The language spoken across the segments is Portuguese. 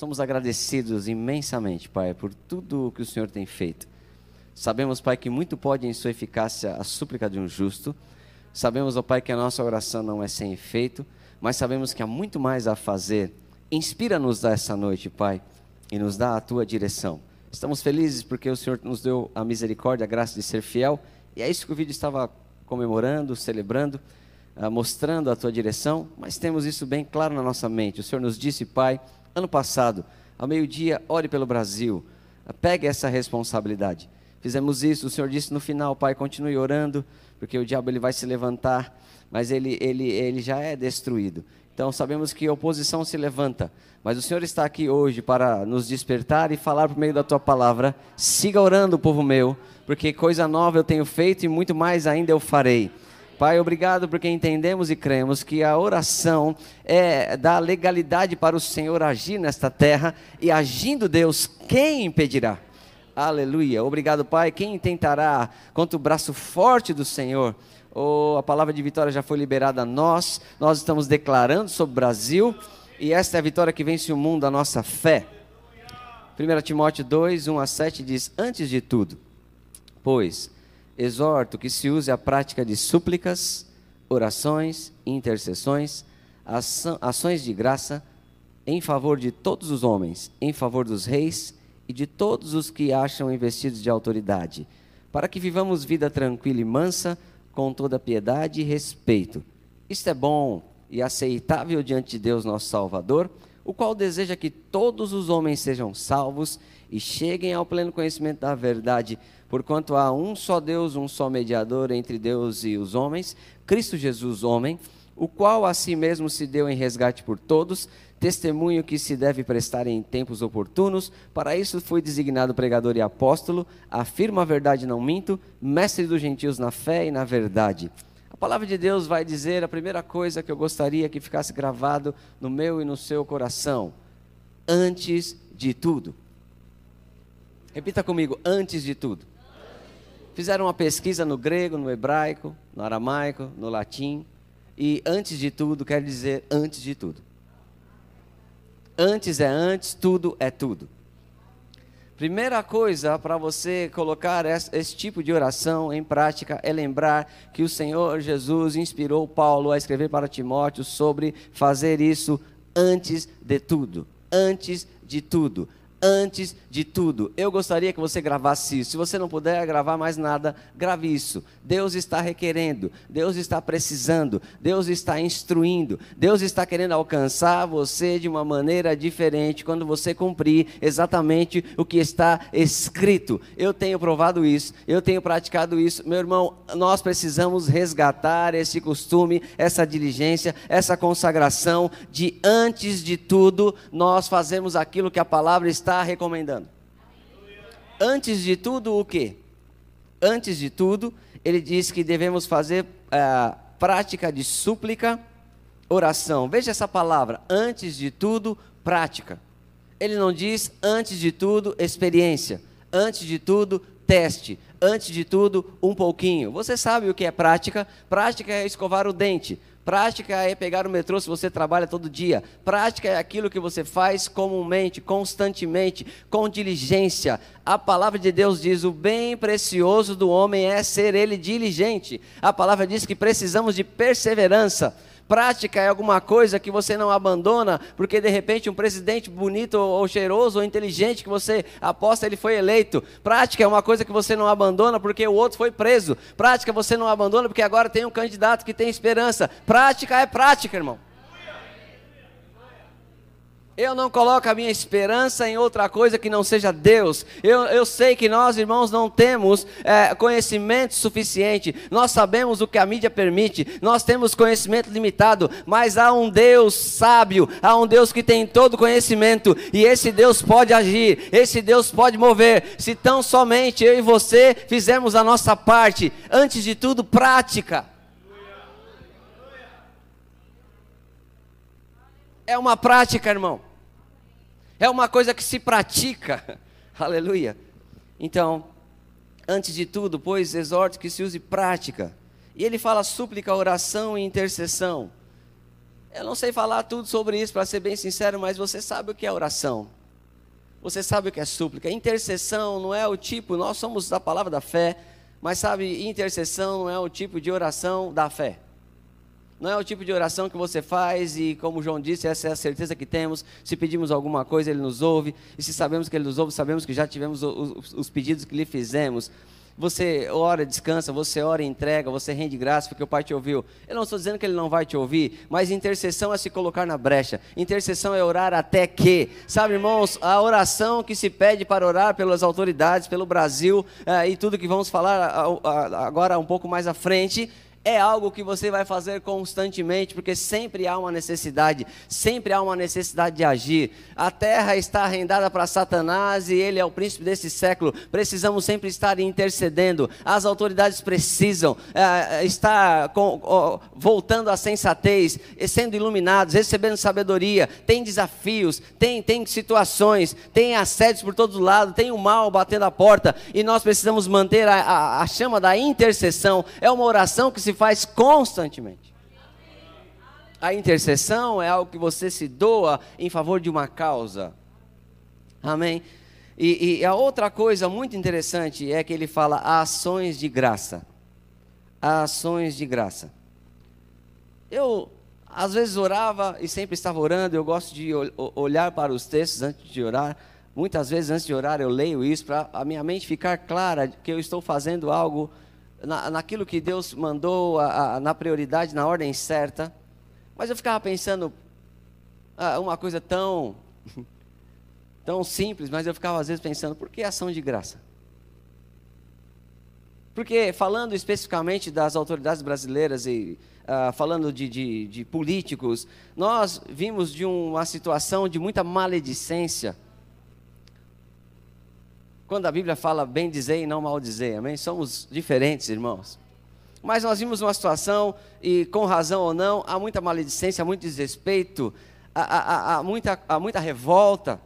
Somos agradecidos imensamente, Pai, por tudo o que o Senhor tem feito. Sabemos, Pai, que muito pode em sua eficácia a súplica de um justo. Sabemos, ó Pai, que a nossa oração não é sem efeito, mas sabemos que há muito mais a fazer. Inspira-nos essa noite, Pai, e nos dá a tua direção. Estamos felizes porque o Senhor nos deu a misericórdia, a graça de ser fiel, e é isso que o vídeo estava comemorando, celebrando. Ah, mostrando a tua direção, mas temos isso bem claro na nossa mente. O Senhor nos disse, Pai, ano passado, ao meio-dia, ore pelo Brasil, pegue essa responsabilidade. Fizemos isso, o Senhor disse no final, Pai, continue orando, porque o diabo ele vai se levantar, mas ele, ele, ele já é destruído. Então sabemos que a oposição se levanta, mas o Senhor está aqui hoje para nos despertar e falar por meio da tua palavra. Siga orando, povo meu, porque coisa nova eu tenho feito e muito mais ainda eu farei. Pai, obrigado porque entendemos e cremos que a oração é da legalidade para o Senhor agir nesta terra e agindo Deus, quem impedirá? Aleluia. Obrigado, Pai. Quem tentará contra o braço forte do Senhor? Oh, a palavra de vitória já foi liberada a nós. Nós estamos declarando sobre o Brasil e esta é a vitória que vence o mundo, a nossa fé. 1 Timóteo 2, 1 a 7 diz: Antes de tudo, pois exorto que se use a prática de súplicas, orações, intercessões, ações de graça em favor de todos os homens, em favor dos reis e de todos os que acham investidos de autoridade, para que vivamos vida tranquila e mansa, com toda piedade e respeito. Isto é bom e aceitável diante de Deus, nosso Salvador, o qual deseja que todos os homens sejam salvos e cheguem ao pleno conhecimento da verdade Porquanto há um só Deus, um só mediador entre Deus e os homens, Cristo Jesus, homem, o qual a si mesmo se deu em resgate por todos, testemunho que se deve prestar em tempos oportunos. Para isso fui designado pregador e apóstolo, afirmo a verdade, não minto, mestre dos gentios na fé e na verdade. Palavra de Deus vai dizer a primeira coisa que eu gostaria que ficasse gravado no meu e no seu coração: antes de tudo. Repita comigo: antes de tudo. Fizeram uma pesquisa no grego, no hebraico, no aramaico, no latim. E antes de tudo quer dizer antes de tudo. Antes é antes, tudo é tudo. Primeira coisa para você colocar esse, tipo de oração em prática é lembrar que o Senhor Jesus inspirou Paulo a escrever para Timóteo sobre fazer isso antes de tudo. Antes de tudo antes de tudo. Eu gostaria que você gravasse isso. Se você não puder gravar mais nada, grave isso. Deus está requerendo, Deus está precisando, Deus está instruindo, Deus está querendo alcançar você de uma maneira diferente quando você cumprir exatamente o que está escrito. Eu tenho provado isso, eu tenho praticado isso. Meu irmão, nós precisamos resgatar esse costume, essa diligência, essa consagração de antes de tudo nós fazemos aquilo que a palavra está está recomendando. Antes de tudo, o que? Antes de tudo, ele diz que devemos fazer uh, prática de súplica, oração. Veja essa palavra, antes de tudo, prática. Ele não diz antes de tudo, experiência. Antes de tudo, teste. Antes de tudo, um pouquinho. Você sabe o que é prática? Prática é escovar o dente. Prática é pegar o metrô se você trabalha todo dia. Prática é aquilo que você faz comumente, constantemente, com diligência. A palavra de Deus diz: o bem precioso do homem é ser ele diligente. A palavra diz que precisamos de perseverança. Prática é alguma coisa que você não abandona, porque de repente um presidente bonito ou cheiroso ou inteligente que você aposta ele foi eleito. Prática é uma coisa que você não abandona porque o outro foi preso. Prática você não abandona porque agora tem um candidato que tem esperança. Prática é prática, irmão. Eu não coloco a minha esperança em outra coisa que não seja Deus. Eu, eu sei que nós, irmãos, não temos é, conhecimento suficiente. Nós sabemos o que a mídia permite. Nós temos conhecimento limitado. Mas há um Deus sábio. Há um Deus que tem todo conhecimento. E esse Deus pode agir. Esse Deus pode mover. Se tão somente eu e você fizermos a nossa parte. Antes de tudo, prática. É uma prática, irmão. É uma coisa que se pratica. Aleluia. Então, antes de tudo, pois exorto que se use prática. E ele fala súplica, oração e intercessão. Eu não sei falar tudo sobre isso, para ser bem sincero, mas você sabe o que é oração. Você sabe o que é súplica. Intercessão não é o tipo, nós somos da palavra da fé, mas sabe, intercessão não é o tipo de oração da fé. Não é o tipo de oração que você faz e, como João disse, essa é a certeza que temos. Se pedimos alguma coisa, Ele nos ouve. E se sabemos que Ele nos ouve, sabemos que já tivemos os, os pedidos que lhe fizemos. Você ora, descansa, você ora entrega, você rende graça porque o Pai te ouviu. Eu não estou dizendo que Ele não vai te ouvir, mas intercessão é se colocar na brecha. Intercessão é orar até que. Sabe, irmãos, a oração que se pede para orar pelas autoridades, pelo Brasil eh, e tudo que vamos falar agora um pouco mais à frente é algo que você vai fazer constantemente, porque sempre há uma necessidade, sempre há uma necessidade de agir. A terra está arrendada para Satanás e ele é o príncipe desse século. Precisamos sempre estar intercedendo. As autoridades precisam é, estar com, ó, voltando à sensatez, sendo iluminados, recebendo sabedoria. Tem desafios, tem, tem situações, tem assédios por todos lados, tem o mal batendo a porta e nós precisamos manter a, a, a chama da intercessão. É uma oração que se se faz constantemente. A intercessão é algo que você se doa em favor de uma causa. Amém? E, e, a outra coisa muito interessante é que ele fala ações de graça. Ações de graça. Eu, às vezes, orava e sempre estava orando. Eu gosto de olhar para os textos antes de orar. Muitas vezes, antes de orar, eu leio isso para a minha mente ficar clara que eu estou fazendo algo na, naquilo que Deus mandou, a, a, na prioridade, na ordem certa. Mas eu ficava pensando, ah, uma coisa tão, tão simples, mas eu ficava às vezes pensando, por que ação de graça? Porque, falando especificamente das autoridades brasileiras e uh, falando de, de, de políticos, nós vimos de uma situação de muita maledicência quando a Bíblia fala bem dizer e não mal dizer, amém? Somos diferentes, irmãos. Mas nós vimos uma situação, e com razão ou não, há muita maledicência, há muito desrespeito, há, há, há, muita, há muita revolta,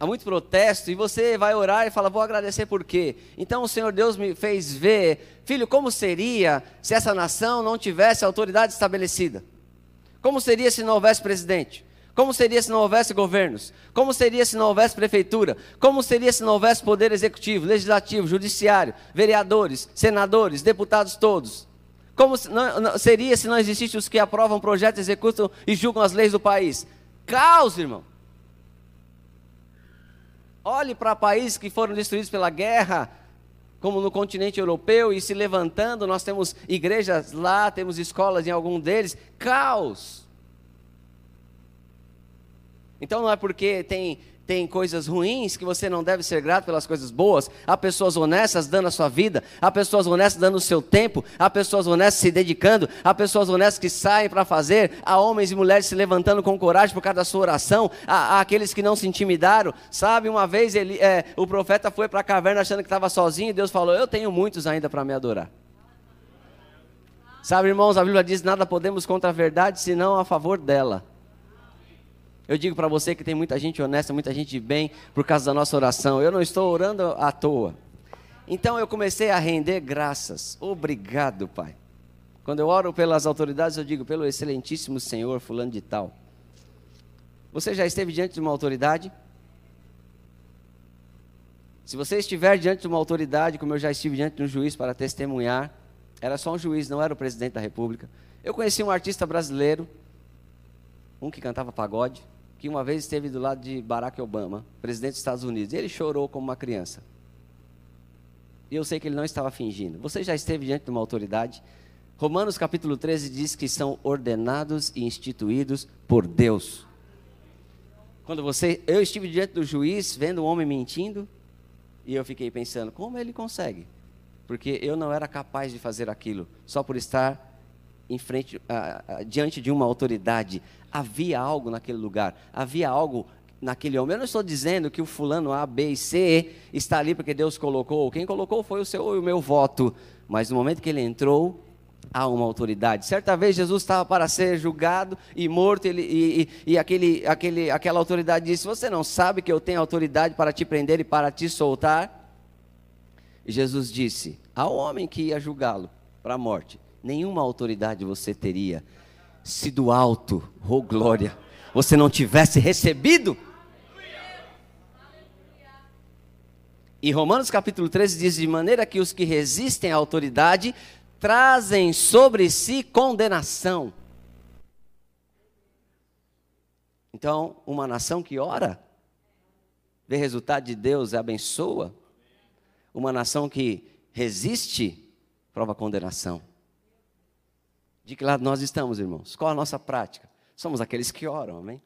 há muito protesto, e você vai orar e fala, vou agradecer por quê? Então o Senhor Deus me fez ver, filho, como seria se essa nação não tivesse autoridade estabelecida? Como seria se não houvesse presidente? Como seria se não houvesse governos? Como seria se não houvesse prefeitura? Como seria se não houvesse poder executivo, legislativo, judiciário, vereadores, senadores, deputados todos? Como seria se não existissem os que aprovam projetos, executam e julgam as leis do país? Caos, irmão. Olhe para países que foram destruídos pela guerra, como no continente europeu, e se levantando, nós temos igrejas lá, temos escolas em algum deles. Caos. Então não é porque tem, tem coisas ruins que você não deve ser grato pelas coisas boas. Há pessoas honestas dando a sua vida, há pessoas honestas dando o seu tempo, há pessoas honestas se dedicando, há pessoas honestas que saem para fazer, há homens e mulheres se levantando com coragem por causa da sua oração, há, há aqueles que não se intimidaram. Sabe, uma vez ele, é, o profeta foi para a caverna achando que estava sozinho e Deus falou: Eu tenho muitos ainda para me adorar. Sabe, irmãos, a Bíblia diz: Nada podemos contra a verdade senão a favor dela. Eu digo para você que tem muita gente honesta, muita gente de bem por causa da nossa oração. Eu não estou orando à toa. Então eu comecei a render graças. Obrigado, Pai. Quando eu oro pelas autoridades, eu digo pelo excelentíssimo Senhor, fulano de tal. Você já esteve diante de uma autoridade? Se você estiver diante de uma autoridade, como eu já estive diante de um juiz para testemunhar, era só um juiz, não era o presidente da República. Eu conheci um artista brasileiro, um que cantava pagode, que uma vez esteve do lado de Barack Obama, presidente dos Estados Unidos, e ele chorou como uma criança. E eu sei que ele não estava fingindo. Você já esteve diante de uma autoridade? Romanos capítulo 13 diz que são ordenados e instituídos por Deus. Quando você, eu estive diante do juiz vendo um homem mentindo, e eu fiquei pensando, como ele consegue? Porque eu não era capaz de fazer aquilo, só por estar em frente, diante de uma autoridade. Havia algo naquele lugar, havia algo naquele homem. Eu não estou dizendo que o fulano A, B e C está ali porque Deus colocou. Quem colocou foi o seu e o meu voto. Mas no momento que ele entrou, há uma autoridade. Certa vez Jesus estava para ser julgado e morto, ele, e, e, e aquele, aquele, aquela autoridade disse: Você não sabe que eu tenho autoridade para te prender e para te soltar? Jesus disse ao homem que ia julgá-lo para a morte: nenhuma autoridade você teria, se do alto, oh glória, você não tivesse recebido. E Romanos capítulo 13 diz: de maneira que os que resistem à autoridade trazem sobre si condenação. Então, uma nação que ora, vê resultado de Deus e abençoa. Uma nação que resiste, prova condenação. De que lado nós estamos, irmãos? Qual a nossa prática? Somos aqueles que oram, amém?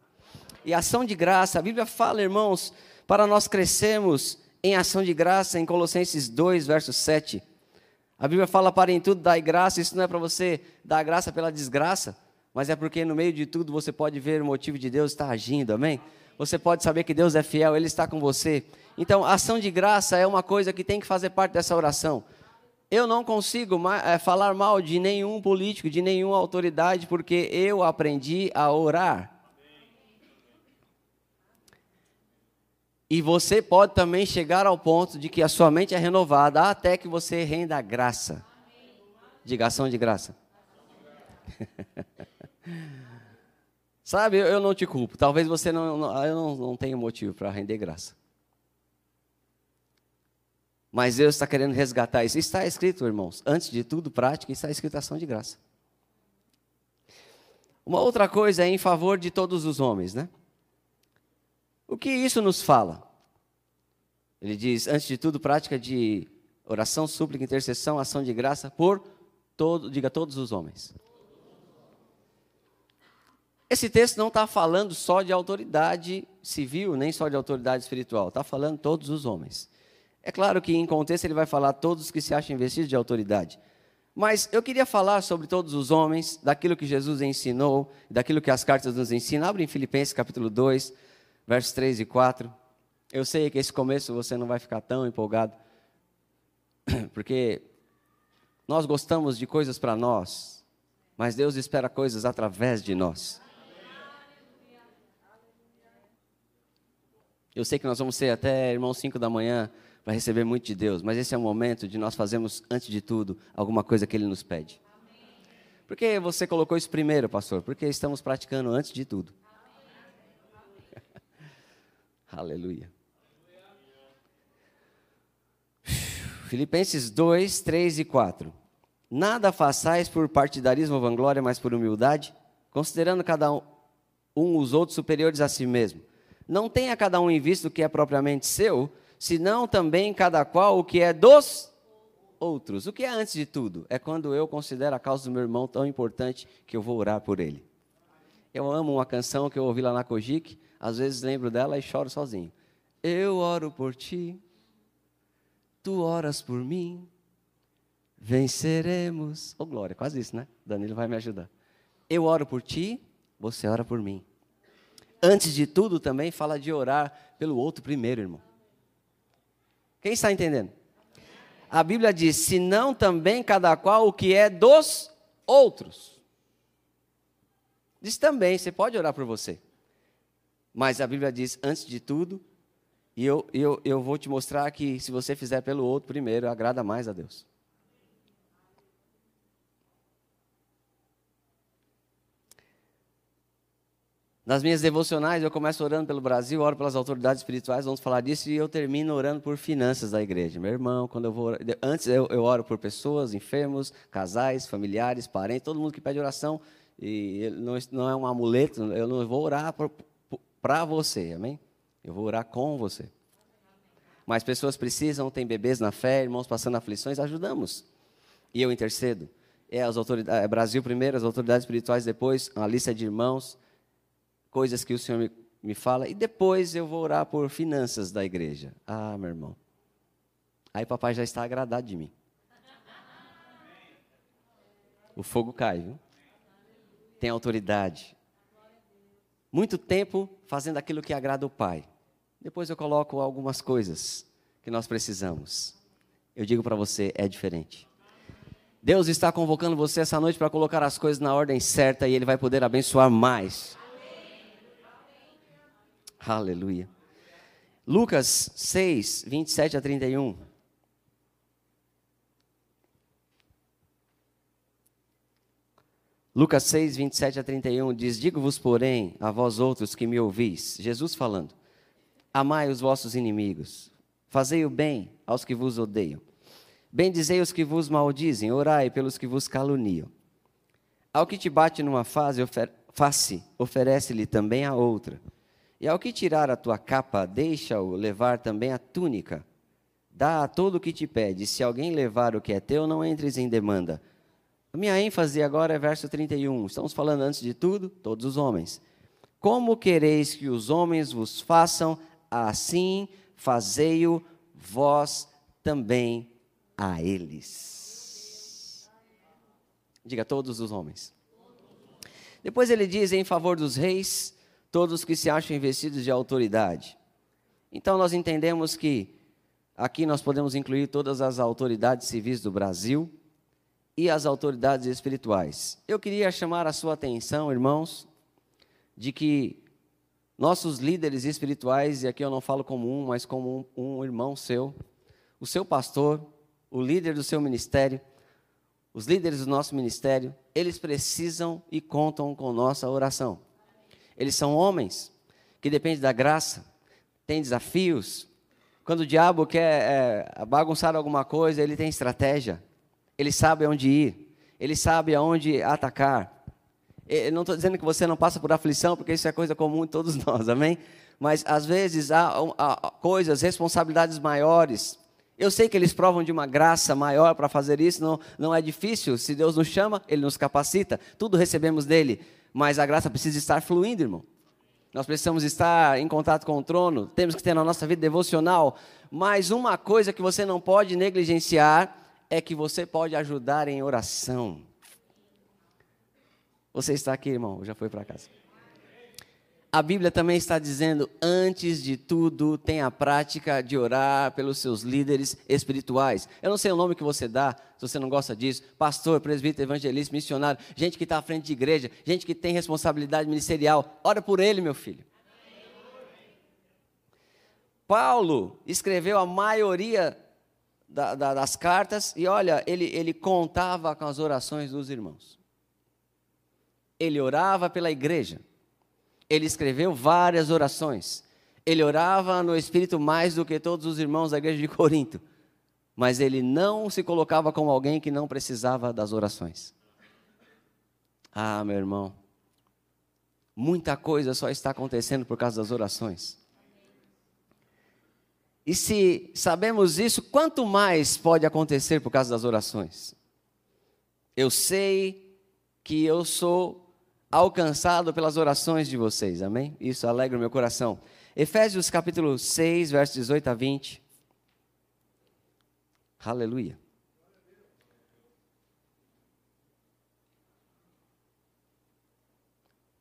E ação de graça, a Bíblia fala, irmãos, para nós crescermos em ação de graça, em Colossenses 2, verso 7. A Bíblia fala para em tudo dar graça, isso não é para você dar graça pela desgraça, mas é porque no meio de tudo você pode ver o motivo de Deus estar agindo, amém? Você pode saber que Deus é fiel, Ele está com você. Então, ação de graça é uma coisa que tem que fazer parte dessa oração. Eu não consigo é, falar mal de nenhum político, de nenhuma autoridade, porque eu aprendi a orar. E você pode também chegar ao ponto de que a sua mente é renovada até que você renda graça. Diga ação de graça. Sabe, eu, não te culpo. Talvez você não, não eu não, não tenha motivo para render graça. Mas Deus está querendo resgatar isso. Está escrito, irmãos. Antes de tudo, prática, está escrito ação de graça. Uma outra coisa é em favor de todos os homens, né? O que isso nos fala? Ele diz, antes de tudo, prática de oração, súplica, intercessão, ação de graça por todo, diga todos os homens. Esse texto não está falando só de autoridade civil, nem só de autoridade espiritual, está falando todos os homens. É claro que em contexto ele vai falar todos que se acham investidos de autoridade. Mas eu queria falar sobre todos os homens, daquilo que Jesus ensinou, daquilo que as cartas nos ensinam. Abre em Filipenses capítulo 2, versos 3 e 4. Eu sei que esse começo você não vai ficar tão empolgado, porque nós gostamos de coisas para nós, mas Deus espera coisas através de nós. Eu sei que nós vamos ser até, irmão, 5 da manhã para receber muito de Deus, mas esse é o momento de nós fazermos, antes de tudo, alguma coisa que Ele nos pede. Por que você colocou isso primeiro, pastor? Porque estamos praticando antes de tudo. Aleluia. Filipenses 2, 3 e 4. Nada façais por partidarismo ou vanglória, mas por humildade, considerando cada um, um os outros superiores a si mesmo. Não tenha cada um em vista o que é propriamente seu, senão também cada qual o que é dos outros. O que é antes de tudo? É quando eu considero a causa do meu irmão tão importante que eu vou orar por ele. Eu amo uma canção que eu ouvi lá na Cojic, às vezes lembro dela e choro sozinho. Eu oro por ti, tu oras por mim, venceremos. Oh, glória, quase isso, né? Danilo vai me ajudar. Eu oro por ti, você ora por mim. Antes de tudo, também fala de orar pelo outro primeiro, irmão. Quem está entendendo? A Bíblia diz: se não também cada qual o que é dos outros. Diz também, você pode orar por você. Mas a Bíblia diz, antes de tudo, e eu, eu, eu vou te mostrar que se você fizer pelo outro primeiro, agrada mais a Deus. Nas minhas devocionais, eu começo orando pelo Brasil, oro pelas autoridades espirituais, vamos falar disso, e eu termino orando por finanças da igreja. Meu irmão, quando eu vou. Antes eu, eu oro por pessoas, enfermos, casais, familiares, parentes, todo mundo que pede oração. E não, não é um amuleto, eu não vou orar para você, amém? Eu vou orar com você. Mas pessoas precisam, tem bebês na fé, irmãos passando aflições, ajudamos. E eu intercedo. É, as autoridades, é Brasil primeiro, as autoridades espirituais depois, uma lista de irmãos, coisas que o Senhor me, me fala, e depois eu vou orar por finanças da igreja. Ah, meu irmão. Aí papai já está agradado de mim. O fogo cai, viu? Tem autoridade muito tempo fazendo aquilo que agrada o Pai. Depois eu coloco algumas coisas que nós precisamos. Eu digo para você, é diferente. Deus está convocando você essa noite para colocar as coisas na ordem certa e Ele vai poder abençoar mais. Aleluia. Lucas 6, 27 a 31. Lucas 6, 27 a 31 diz: Digo-vos, porém, a vós outros que me ouvis, Jesus falando, amai os vossos inimigos, fazei o bem aos que vos odeiam, bendizei os que vos maldizem, orai pelos que vos caluniam. Ao que te bate numa face, ofer face oferece-lhe também a outra. E ao que tirar a tua capa, deixa-o levar também a túnica. Dá a todo o que te pede. Se alguém levar o que é teu, não entres em demanda. A minha ênfase agora é verso 31. Estamos falando, antes de tudo, todos os homens. Como quereis que os homens vos façam, assim fazei-o vós também a eles. Diga todos os homens. Depois ele diz em favor dos reis, todos que se acham investidos de autoridade. Então nós entendemos que aqui nós podemos incluir todas as autoridades civis do Brasil e as autoridades espirituais. Eu queria chamar a sua atenção, irmãos, de que nossos líderes espirituais, e aqui eu não falo como um, mas como um, um irmão seu, o seu pastor, o líder do seu ministério, os líderes do nosso ministério, eles precisam e contam com nossa oração. Eles são homens que dependem da graça, têm desafios. Quando o diabo quer é, bagunçar alguma coisa, ele tem estratégia. Ele sabe aonde ir. Ele sabe aonde atacar. Eu não estou dizendo que você não passa por aflição, porque isso é coisa comum de todos nós, amém? Mas às vezes há, há coisas, responsabilidades maiores eu sei que eles provam de uma graça maior para fazer isso, não, não é difícil. Se Deus nos chama, Ele nos capacita, tudo recebemos dele. Mas a graça precisa estar fluindo, irmão. Nós precisamos estar em contato com o trono, temos que ter na nossa vida devocional. Mas uma coisa que você não pode negligenciar é que você pode ajudar em oração. Você está aqui, irmão, já foi para casa a Bíblia também está dizendo, antes de tudo, tenha a prática de orar pelos seus líderes espirituais. Eu não sei o nome que você dá, se você não gosta disso, pastor, presbítero, evangelista, missionário, gente que está à frente de igreja, gente que tem responsabilidade ministerial. Ora por ele, meu filho. Paulo escreveu a maioria da, da, das cartas e olha, ele, ele contava com as orações dos irmãos. Ele orava pela igreja ele escreveu várias orações. Ele orava no Espírito mais do que todos os irmãos da igreja de Corinto. Mas ele não se colocava como alguém que não precisava das orações. Ah, meu irmão, muita coisa só está acontecendo por causa das orações. E se sabemos isso, quanto mais pode acontecer por causa das orações? Eu sei que eu sou alcançado pelas orações de vocês, amém? Isso alegra o meu coração. Efésios capítulo 6, versos 18 a 20. Aleluia.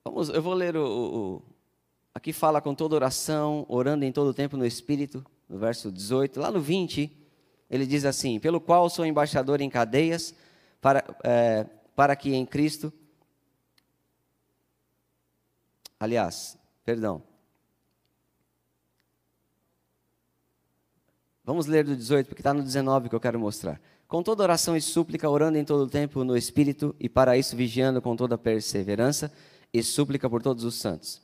Vamos, eu vou ler o, o, Aqui fala com toda oração, orando em todo o tempo no Espírito, no verso 18. Lá no 20, ele diz assim: Pelo qual sou embaixador em cadeias, para, é, para que em Cristo Aliás, perdão. Vamos ler do 18, porque está no 19 que eu quero mostrar. Com toda oração e súplica, orando em todo o tempo no Espírito, e para isso vigiando com toda perseverança e súplica por todos os santos.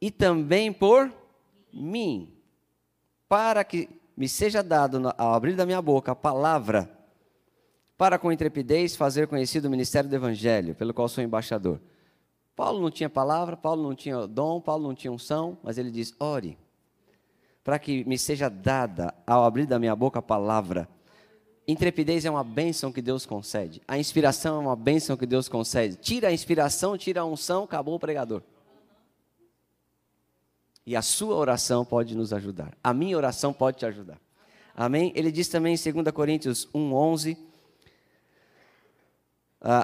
E também por mim, para que me seja dado, ao abrir da minha boca, a palavra, para com intrepidez fazer conhecido o ministério do Evangelho, pelo qual sou embaixador Paulo não tinha palavra, Paulo não tinha dom, Paulo não tinha unção, mas ele diz: ore, para que me seja dada, ao abrir da minha boca a palavra. Intrepidez é uma bênção que Deus concede. A inspiração é uma bênção que Deus concede. Tira a inspiração, tira a unção, acabou o pregador. E a sua oração pode nos ajudar. A minha oração pode te ajudar. Amém? Ele diz também em 2 Coríntios 1,11 uh,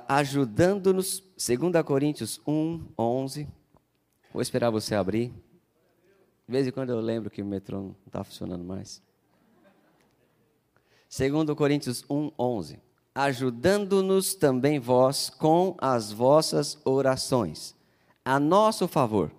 ajudando-nos, 2 Coríntios 1, 11. Vou esperar você abrir. De vez em quando eu lembro que o metrô não está funcionando mais. 2 Coríntios 1, 11. Ajudando-nos também vós com as vossas orações, a nosso favor,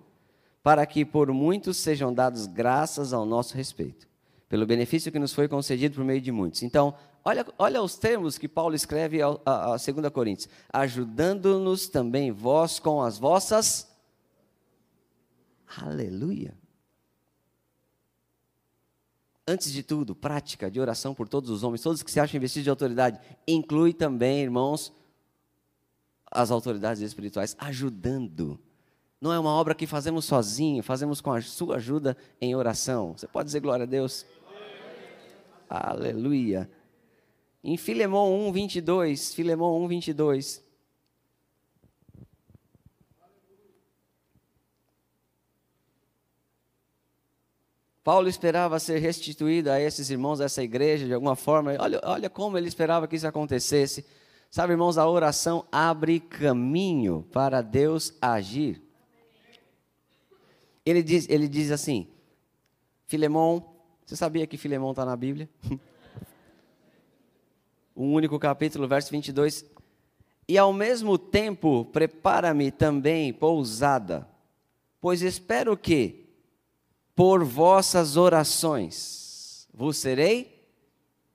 para que por muitos sejam dadas graças ao nosso respeito, pelo benefício que nos foi concedido por meio de muitos. Então, Olha, olha os termos que Paulo escreve a, a, a 2 Coríntios. Ajudando-nos também vós com as vossas. Aleluia. Antes de tudo, prática de oração por todos os homens, todos que se acham investidos de autoridade, inclui também, irmãos, as autoridades espirituais, ajudando. Não é uma obra que fazemos sozinho, fazemos com a sua ajuda em oração. Você pode dizer glória a Deus? Aleluia. Em Filemão 1, 22, Filemão 1, 22. Paulo esperava ser restituído a esses irmãos dessa igreja de alguma forma. Olha, olha como ele esperava que isso acontecesse. Sabe, irmãos, a oração abre caminho para Deus agir. Ele diz, ele diz assim: Filemão, você sabia que Filemão está na Bíblia? um único capítulo, verso 22. E ao mesmo tempo, prepara-me também pousada, pois espero que, por vossas orações, vos serei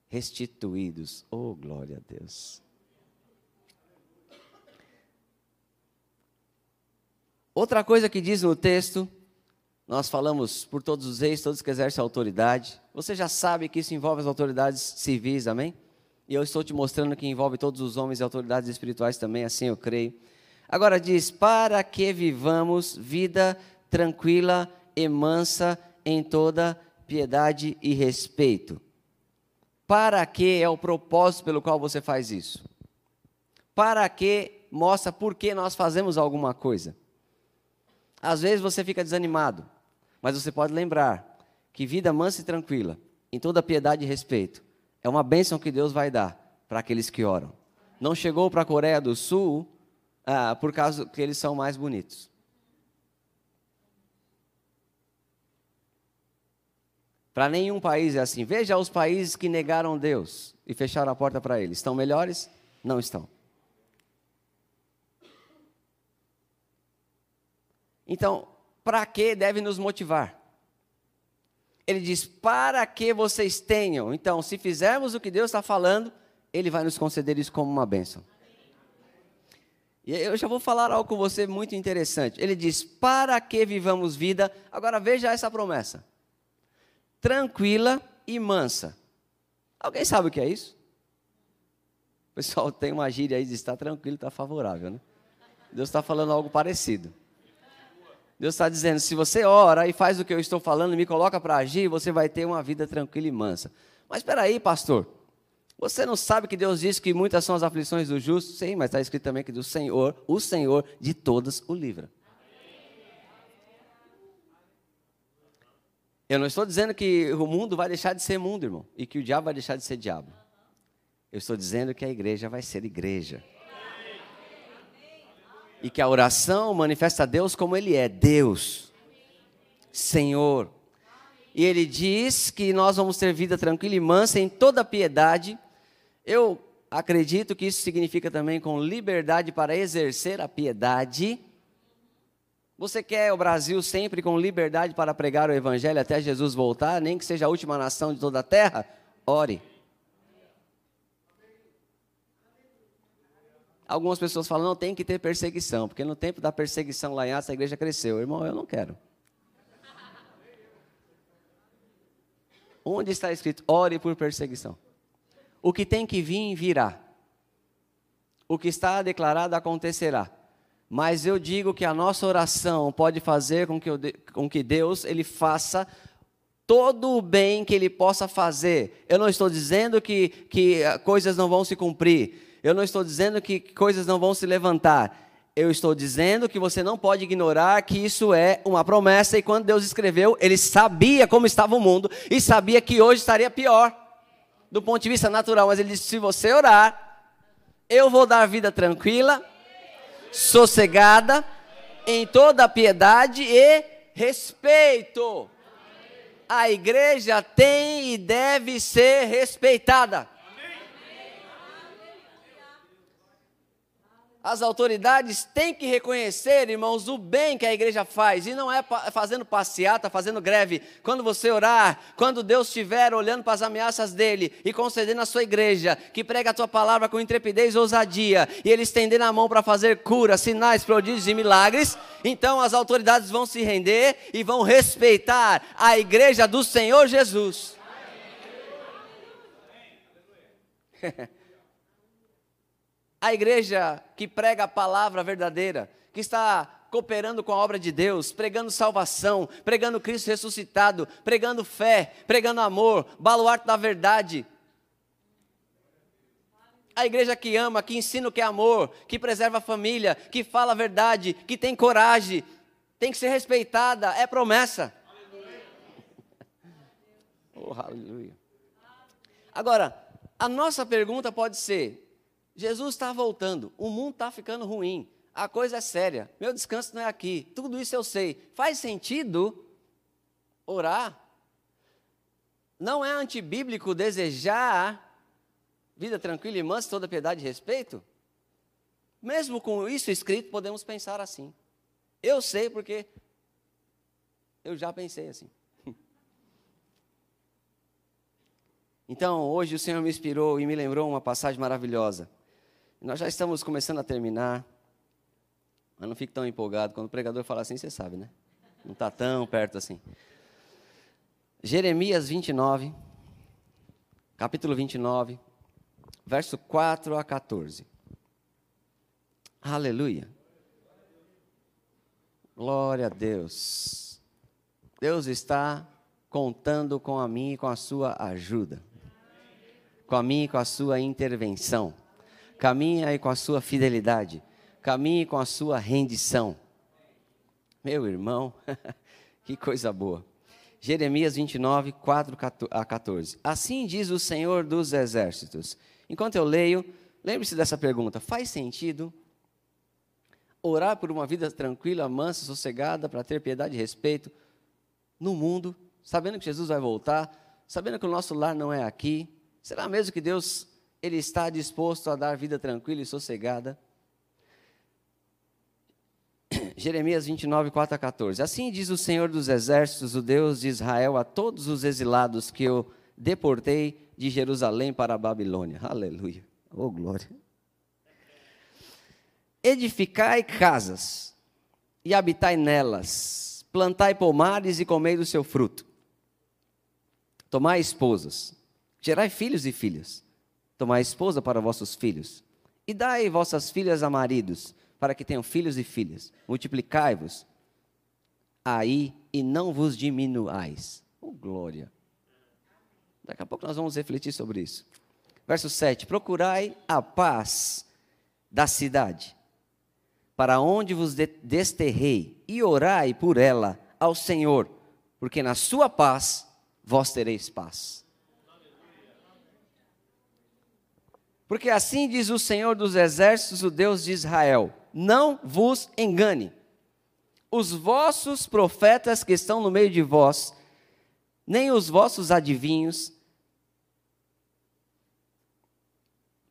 restituídos. Oh, glória a Deus. Outra coisa que diz no texto, nós falamos por todos os reis, todos que exercem autoridade. Você já sabe que isso envolve as autoridades civis, amém? E eu estou te mostrando que envolve todos os homens e autoridades espirituais também, assim eu creio. Agora diz: para que vivamos vida tranquila e mansa em toda piedade e respeito. Para que é o propósito pelo qual você faz isso? Para que mostra por que nós fazemos alguma coisa. Às vezes você fica desanimado, mas você pode lembrar que vida mansa e tranquila, em toda piedade e respeito, é uma bênção que Deus vai dar para aqueles que oram. Não chegou para a Coreia do Sul ah, por causa que eles são mais bonitos. Para nenhum país é assim. Veja os países que negaram Deus e fecharam a porta para ele. Estão melhores? Não estão. Então, para que deve nos motivar? Ele diz: para que vocês tenham. Então, se fizermos o que Deus está falando, Ele vai nos conceder isso como uma bênção. E eu já vou falar algo com você muito interessante. Ele diz: para que vivamos vida. Agora veja essa promessa: tranquila e mansa. Alguém sabe o que é isso? O pessoal tem uma gíria aí de estar tranquilo, está favorável, né? Deus está falando algo parecido. Deus está dizendo: se você ora e faz o que eu estou falando me coloca para agir, você vai ter uma vida tranquila e mansa. Mas espera aí, pastor. Você não sabe que Deus diz que muitas são as aflições do justo? Sim, mas está escrito também que do Senhor, o Senhor de todas o livra. Eu não estou dizendo que o mundo vai deixar de ser mundo, irmão, e que o diabo vai deixar de ser diabo. Eu estou dizendo que a igreja vai ser igreja e que a oração manifesta a Deus como Ele é, Deus, Senhor. E Ele diz que nós vamos ter vida tranquila e mansa em toda piedade. Eu acredito que isso significa também com liberdade para exercer a piedade. Você quer o Brasil sempre com liberdade para pregar o Evangelho até Jesus voltar, nem que seja a última nação de toda a terra? Ore. Algumas pessoas falam, não, tem que ter perseguição, porque no tempo da perseguição lá em Atos a igreja cresceu. Irmão, eu não quero. Onde está escrito, ore por perseguição? O que tem que vir, virá. O que está declarado acontecerá. Mas eu digo que a nossa oração pode fazer com que, com que Deus ele faça todo o bem que ele possa fazer. Eu não estou dizendo que, que coisas não vão se cumprir. Eu não estou dizendo que coisas não vão se levantar. Eu estou dizendo que você não pode ignorar que isso é uma promessa. E quando Deus escreveu, Ele sabia como estava o mundo e sabia que hoje estaria pior, do ponto de vista natural. Mas Ele disse: se você orar, eu vou dar vida tranquila, sossegada, em toda piedade e respeito. A igreja tem e deve ser respeitada. As autoridades têm que reconhecer, irmãos, o bem que a igreja faz, e não é fazendo passeata, fazendo greve. Quando você orar, quando Deus estiver olhando para as ameaças dele e concedendo a sua igreja, que prega a tua palavra com intrepidez e ousadia, e ele estender a mão para fazer cura, sinais, prodígios e milagres, então as autoridades vão se render e vão respeitar a igreja do Senhor Jesus. a igreja que prega a palavra verdadeira, que está cooperando com a obra de Deus, pregando salvação, pregando Cristo ressuscitado, pregando fé, pregando amor, baluarte da verdade. A igreja que ama, que ensina o que é amor, que preserva a família, que fala a verdade, que tem coragem, tem que ser respeitada, é promessa. Aleluia. Oh, aleluia. Agora, a nossa pergunta pode ser: Jesus está voltando, o mundo está ficando ruim, a coisa é séria, meu descanso não é aqui, tudo isso eu sei. Faz sentido orar? Não é antibíblico desejar vida tranquila e mansa, toda piedade e respeito? Mesmo com isso escrito, podemos pensar assim. Eu sei porque eu já pensei assim. Então, hoje o Senhor me inspirou e me lembrou uma passagem maravilhosa. Nós já estamos começando a terminar, mas não fique tão empolgado. Quando o pregador fala assim, você sabe, né? Não está tão perto assim. Jeremias 29, capítulo 29, verso 4 a 14. Aleluia. Glória a Deus. Deus está contando com a mim e com a sua ajuda. Com a minha e com a sua intervenção. Caminhe aí com a sua fidelidade. Caminhe com a sua rendição. Meu irmão, que coisa boa. Jeremias 29, 4 a 14. Assim diz o Senhor dos Exércitos. Enquanto eu leio, lembre-se dessa pergunta: faz sentido orar por uma vida tranquila, mansa, sossegada, para ter piedade e respeito no mundo, sabendo que Jesus vai voltar, sabendo que o nosso lar não é aqui? Será mesmo que Deus ele está disposto a dar vida tranquila e sossegada. Jeremias 29, 4 a 14. Assim diz o Senhor dos Exércitos, o Deus de Israel, a todos os exilados que eu deportei de Jerusalém para a Babilônia. Aleluia. Oh, glória. Edificai casas e habitai nelas, plantai pomares e comei do seu fruto. Tomai esposas, gerai filhos e filhas Tomai esposa para vossos filhos, e dai vossas filhas a maridos, para que tenham filhos e filhas. Multiplicai-vos aí e não vos diminuais. Oh, glória! Daqui a pouco nós vamos refletir sobre isso. Verso 7: Procurai a paz da cidade, para onde vos desterrei, e orai por ela ao Senhor, porque na sua paz vós tereis paz. Porque assim diz o Senhor dos Exércitos, o Deus de Israel: Não vos engane. Os vossos profetas que estão no meio de vós, nem os vossos adivinhos,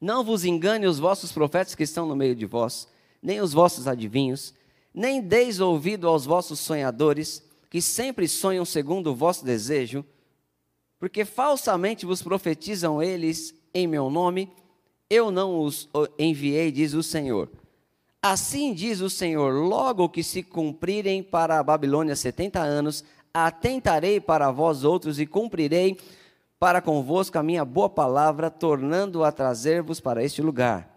não vos engane os vossos profetas que estão no meio de vós, nem os vossos adivinhos, nem deis ouvido aos vossos sonhadores, que sempre sonham segundo o vosso desejo, porque falsamente vos profetizam eles em meu nome, eu não os enviei, diz o Senhor. Assim diz o Senhor: logo que se cumprirem para a Babilônia setenta anos, atentarei para vós outros e cumprirei para convosco a minha boa palavra, tornando a trazer-vos para este lugar.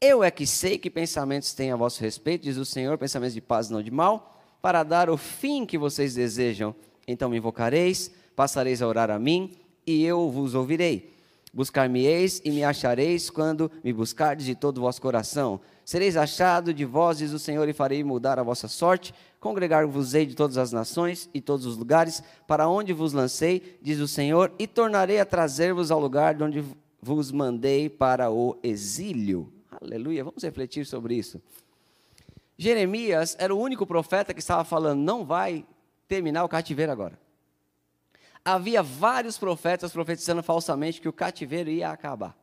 Eu é que sei que pensamentos têm a vosso respeito, diz o Senhor, pensamentos de paz, não de mal, para dar o fim que vocês desejam. Então me invocareis, passareis a orar a mim, e eu vos ouvirei. Buscar-me-eis e me achareis quando me buscardes de todo o vosso coração. Sereis achado de vós, diz o Senhor, e farei mudar a vossa sorte. Congregar-vos-ei de todas as nações e todos os lugares, para onde vos lancei, diz o Senhor, e tornarei a trazer-vos ao lugar de onde vos mandei para o exílio. Aleluia. Vamos refletir sobre isso. Jeremias era o único profeta que estava falando: não vai terminar o cativeiro agora havia vários profetas profetizando falsamente que o cativeiro ia acabar.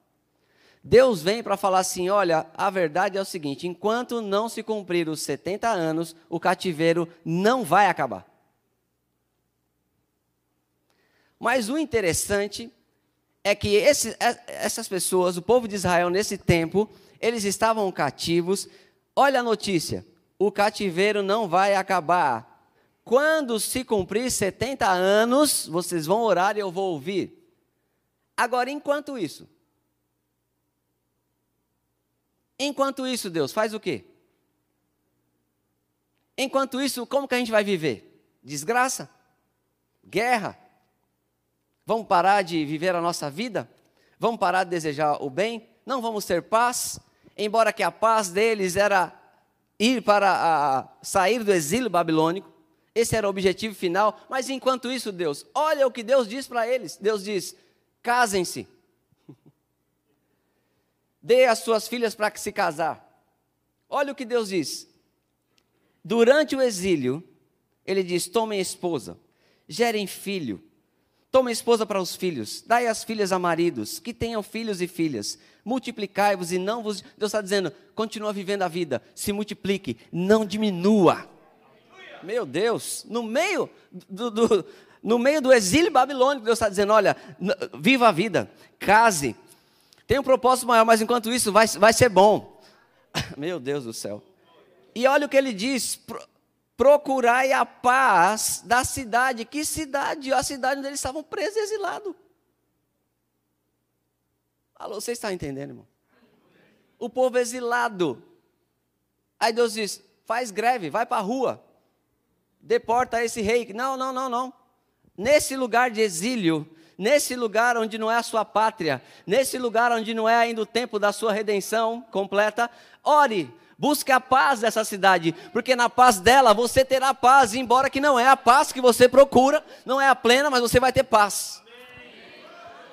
Deus vem para falar assim: olha, a verdade é o seguinte: enquanto não se cumprir os 70 anos, o cativeiro não vai acabar. Mas o interessante é que esse, é, essas pessoas, o povo de Israel nesse tempo, eles estavam cativos. Olha a notícia: o cativeiro não vai acabar. Quando se cumprir 70 anos, vocês vão orar e eu vou ouvir. Agora, enquanto isso, Enquanto isso, Deus, faz o quê? Enquanto isso, como que a gente vai viver? Desgraça? Guerra? Vamos parar de viver a nossa vida? Vamos parar de desejar o bem? Não vamos ter paz? Embora que a paz deles era ir para a, sair do exílio babilônico, esse era o objetivo final, mas enquanto isso, Deus, olha o que Deus diz para eles. Deus diz: casem-se, dê as suas filhas para se casar. Olha o que Deus diz. Durante o exílio, ele diz: tomem esposa, gerem filho, tomem esposa para os filhos, dai as filhas a maridos, que tenham filhos e filhas, multiplicai-vos e não vos. Deus está dizendo: continua vivendo a vida, se multiplique, não diminua. Meu Deus, no meio do, do no meio do exílio babilônico, Deus está dizendo: olha, viva a vida, case, tem um propósito maior, mas enquanto isso vai, vai ser bom. Meu Deus do céu. E olha o que ele diz: procurai a paz da cidade. Que cidade? A cidade onde eles estavam presos e exilados. Alô, você está entendendo, irmão? O povo exilado. Aí Deus diz: faz greve, vai para a rua, deporta esse rei. Não, não, não, não. Nesse lugar de exílio, nesse lugar onde não é a sua pátria, nesse lugar onde não é ainda o tempo da sua redenção completa, ore, busque a paz dessa cidade, porque na paz dela você terá paz, embora que não é a paz que você procura, não é a plena, mas você vai ter paz.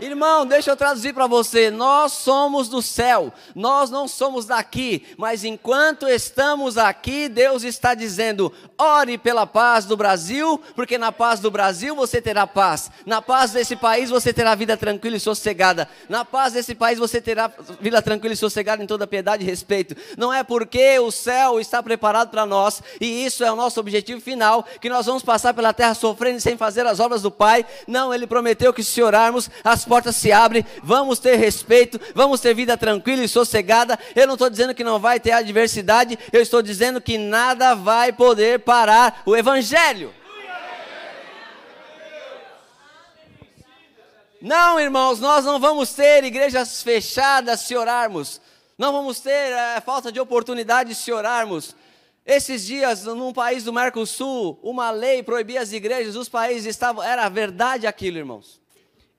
Irmão, deixa eu traduzir para você. Nós somos do céu, nós não somos daqui, mas enquanto estamos aqui, Deus está dizendo: ore pela paz do Brasil, porque na paz do Brasil você terá paz, na paz desse país você terá vida tranquila e sossegada, na paz desse país você terá vida tranquila e sossegada em toda piedade e respeito. Não é porque o céu está preparado para nós, e isso é o nosso objetivo final, que nós vamos passar pela terra sofrendo sem fazer as obras do Pai. Não, Ele prometeu que se orarmos, as portas se abrem, vamos ter respeito, vamos ter vida tranquila e sossegada. Eu não estou dizendo que não vai ter adversidade, eu estou dizendo que nada vai poder parar o Evangelho. Não, irmãos, nós não vamos ter igrejas fechadas se orarmos. Não vamos ter é, falta de oportunidade se orarmos. Esses dias, num país do Mercosul, uma lei proibia as igrejas, os países estavam. Era verdade aquilo, irmãos.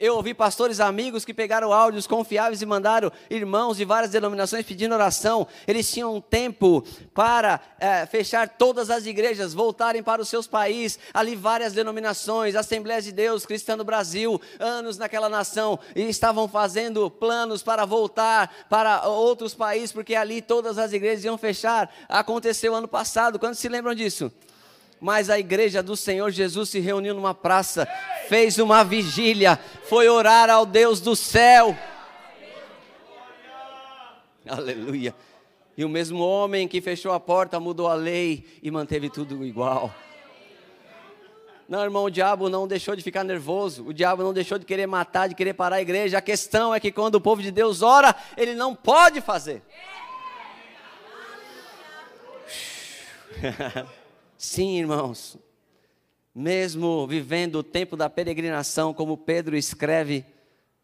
Eu ouvi pastores amigos que pegaram áudios confiáveis e mandaram irmãos de várias denominações pedindo oração. Eles tinham um tempo para é, fechar todas as igrejas, voltarem para os seus países. Ali várias denominações, Assembleias de Deus, Cristã do Brasil, anos naquela nação. E estavam fazendo planos para voltar para outros países, porque ali todas as igrejas iam fechar. Aconteceu ano passado. Quando se lembram disso? Mas a igreja do Senhor Jesus se reuniu numa praça, fez uma vigília, foi orar ao Deus do céu. Aleluia. E o mesmo homem que fechou a porta mudou a lei e manteve tudo igual. Não, irmão, o diabo não deixou de ficar nervoso, o diabo não deixou de querer matar, de querer parar a igreja. A questão é que quando o povo de Deus ora, ele não pode fazer. Sim, irmãos, mesmo vivendo o tempo da peregrinação, como Pedro escreve